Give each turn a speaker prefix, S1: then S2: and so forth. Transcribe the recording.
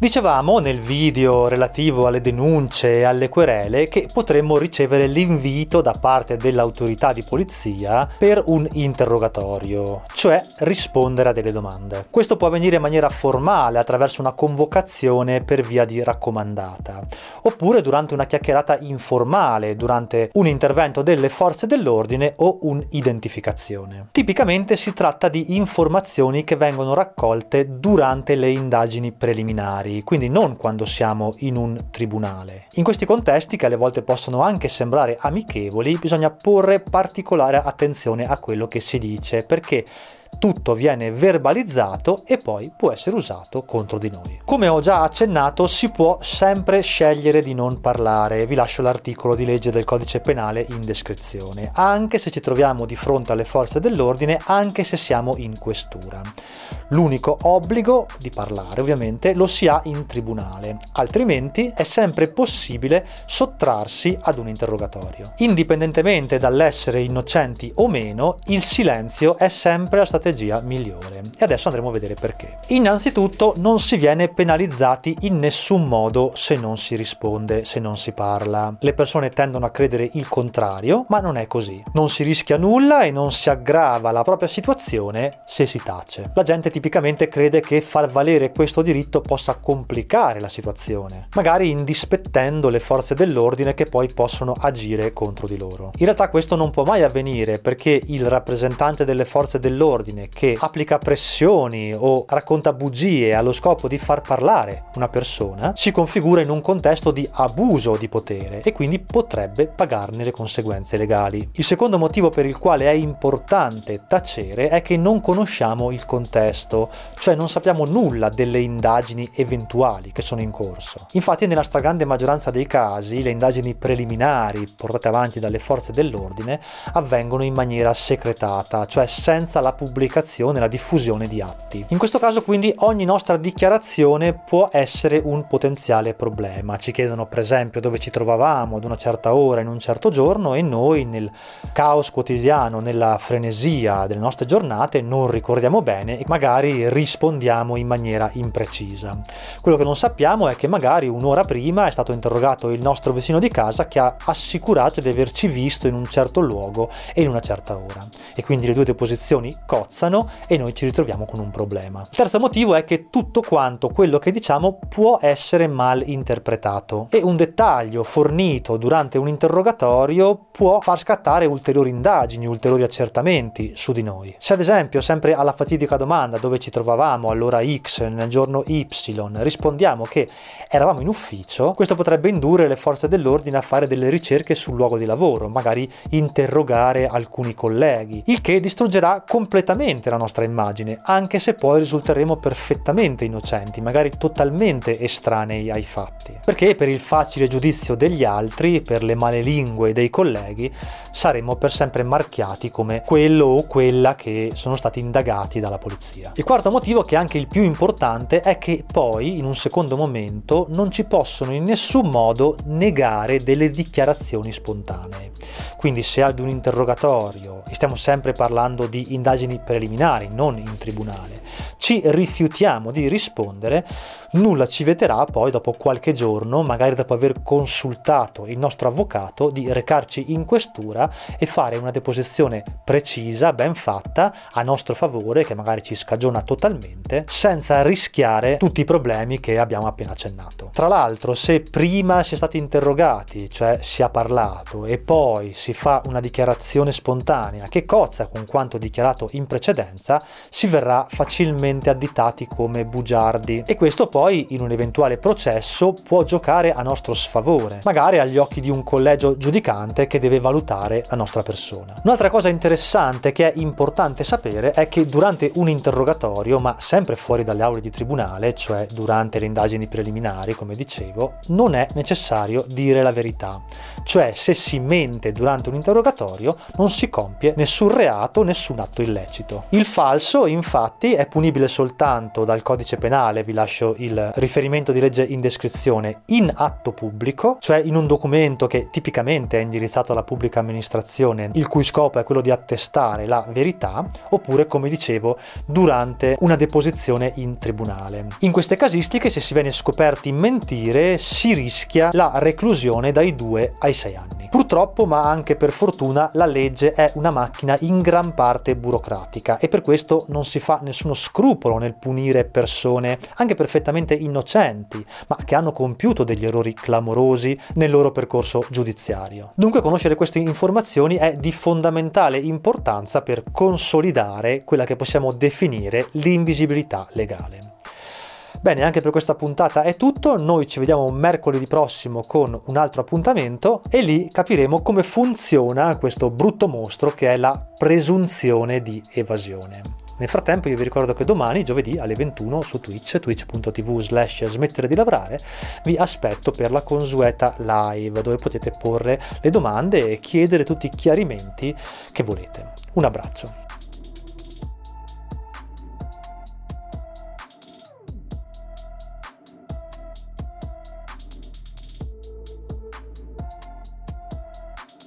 S1: Dicevamo nel video relativo alle denunce e alle querele che potremmo ricevere l'invito da parte dell'autorità di polizia per un interrogatorio, cioè rispondere a delle domande. Questo può avvenire in maniera formale attraverso una convocazione per via di raccomandata, oppure durante una chiacchierata informale, durante un intervento delle forze dell'ordine o un'identificazione. Tipicamente si tratta di informazioni che vengono raccolte durante le indagini preliminari familiari, quindi non quando siamo in un tribunale. In questi contesti, che alle volte possono anche sembrare amichevoli, bisogna porre particolare attenzione a quello che si dice, perché tutto viene verbalizzato e poi può essere usato contro di noi. Come ho già accennato, si può sempre scegliere di non parlare, vi lascio l'articolo di legge del codice penale in descrizione, anche se ci troviamo di fronte alle forze dell'ordine, anche se siamo in questura. L'unico obbligo di parlare ovviamente lo si ha in tribunale, altrimenti è sempre possibile sottrarsi ad un interrogatorio. Indipendentemente dall'essere innocenti o meno, il silenzio è sempre la strategia migliore e adesso andremo a vedere perché. Innanzitutto non si viene penalizzati in nessun modo se non si risponde, se non si parla. Le persone tendono a credere il contrario, ma non è così. Non si rischia nulla e non si aggrava la propria situazione se si tace. La gente tipicamente crede che far valere questo diritto possa complicare la situazione, magari indispettendo le forze dell'ordine che poi possono agire contro di loro. In realtà questo non può mai avvenire perché il rappresentante delle forze dell'ordine che applica pressioni o racconta bugie allo scopo di far parlare una persona si configura in un contesto di abuso di potere e quindi potrebbe pagarne le conseguenze legali. Il secondo motivo per il quale è importante tacere è che non conosciamo il contesto cioè non sappiamo nulla delle indagini eventuali che sono in corso. Infatti nella stragrande maggioranza dei casi le indagini preliminari portate avanti dalle forze dell'ordine avvengono in maniera segretata, cioè senza la pubblicazione e la diffusione di atti. In questo caso quindi ogni nostra dichiarazione può essere un potenziale problema. Ci chiedono per esempio dove ci trovavamo ad una certa ora in un certo giorno e noi nel caos quotidiano, nella frenesia delle nostre giornate non ricordiamo bene e magari rispondiamo in maniera imprecisa. Quello che non sappiamo è che magari un'ora prima è stato interrogato il nostro vicino di casa che ha assicurato di averci visto in un certo luogo e in una certa ora. E quindi le due deposizioni cozzano e noi ci ritroviamo con un problema. Il terzo motivo è che tutto quanto quello che diciamo può essere mal interpretato e un dettaglio fornito durante un interrogatorio può far scattare ulteriori indagini, ulteriori accertamenti su di noi. Se ad esempio, sempre alla fatidica domanda dove ci trovavamo all'ora X nel giorno Y, rispondiamo che eravamo in ufficio, questo potrebbe indurre le forze dell'ordine a fare delle ricerche sul luogo di lavoro, magari interrogare alcuni colleghi, il che distruggerà completamente la nostra immagine, anche se poi risulteremo perfettamente innocenti, magari totalmente estranei ai fatti. Perché per il facile giudizio degli altri, per le male lingue dei colleghi, saremo per sempre marchiati come quello o quella che sono stati indagati dalla polizia. Il quarto motivo, che è anche il più importante, è che poi, in un secondo momento, non ci possono in nessun modo negare delle dichiarazioni spontanee. Quindi se ad un interrogatorio, e stiamo sempre parlando di indagini preliminari, non in tribunale, ci rifiutiamo di rispondere, nulla ci vieterà poi dopo qualche giorno, magari dopo aver consultato il nostro avvocato, di recarci in questura e fare una deposizione precisa, ben fatta, a nostro favore, che magari ci scagiona totalmente, senza rischiare tutti i problemi che abbiamo appena accennato. Tra l'altro, se prima si è stati interrogati, cioè si è parlato, e poi si fa una dichiarazione spontanea che cozza con quanto dichiarato in precedenza, si verrà facilmente additati come bugiardi e questo poi in un eventuale processo può giocare a nostro sfavore, magari agli occhi di un collegio giudicante che deve valutare la nostra persona. Un'altra cosa interessante che è importante sapere è che durante un interrogatorio, ma sempre fuori dalle aule di tribunale, cioè durante le indagini preliminari, come dicevo, non è necessario dire la verità. Cioè se si mente durante un interrogatorio non si compie nessun reato, nessun atto illecito. Il falso, infatti, è punibile soltanto dal codice penale, vi lascio il riferimento di legge in descrizione in atto pubblico, cioè in un documento che tipicamente è indirizzato alla pubblica amministrazione, il cui scopo è quello di attestare la verità, oppure, come dicevo, durante una deposizione in tribunale. In queste casistiche, se si viene scoperti mentire, si rischia la reclusione dai 2 ai 6 anni. Purtroppo, ma anche per fortuna, la legge è una macchina in gran parte burocratica e per questo non si fa nessuno scrupolo nel punire persone anche perfettamente innocenti, ma che hanno compiuto degli errori clamorosi nel loro percorso giudiziario. Dunque conoscere queste informazioni è di fondamentale importanza per consolidare quella che possiamo definire l'invisibilità legale. Bene, anche per questa puntata è tutto, noi ci vediamo mercoledì prossimo con un altro appuntamento e lì capiremo come funziona questo brutto mostro che è la presunzione di evasione. Nel frattempo io vi ricordo che domani, giovedì alle 21 su Twitch, twitch.tv slash smettere di lavorare, vi aspetto per la consueta live dove potete porre le domande e chiedere tutti i chiarimenti che volete. Un abbraccio.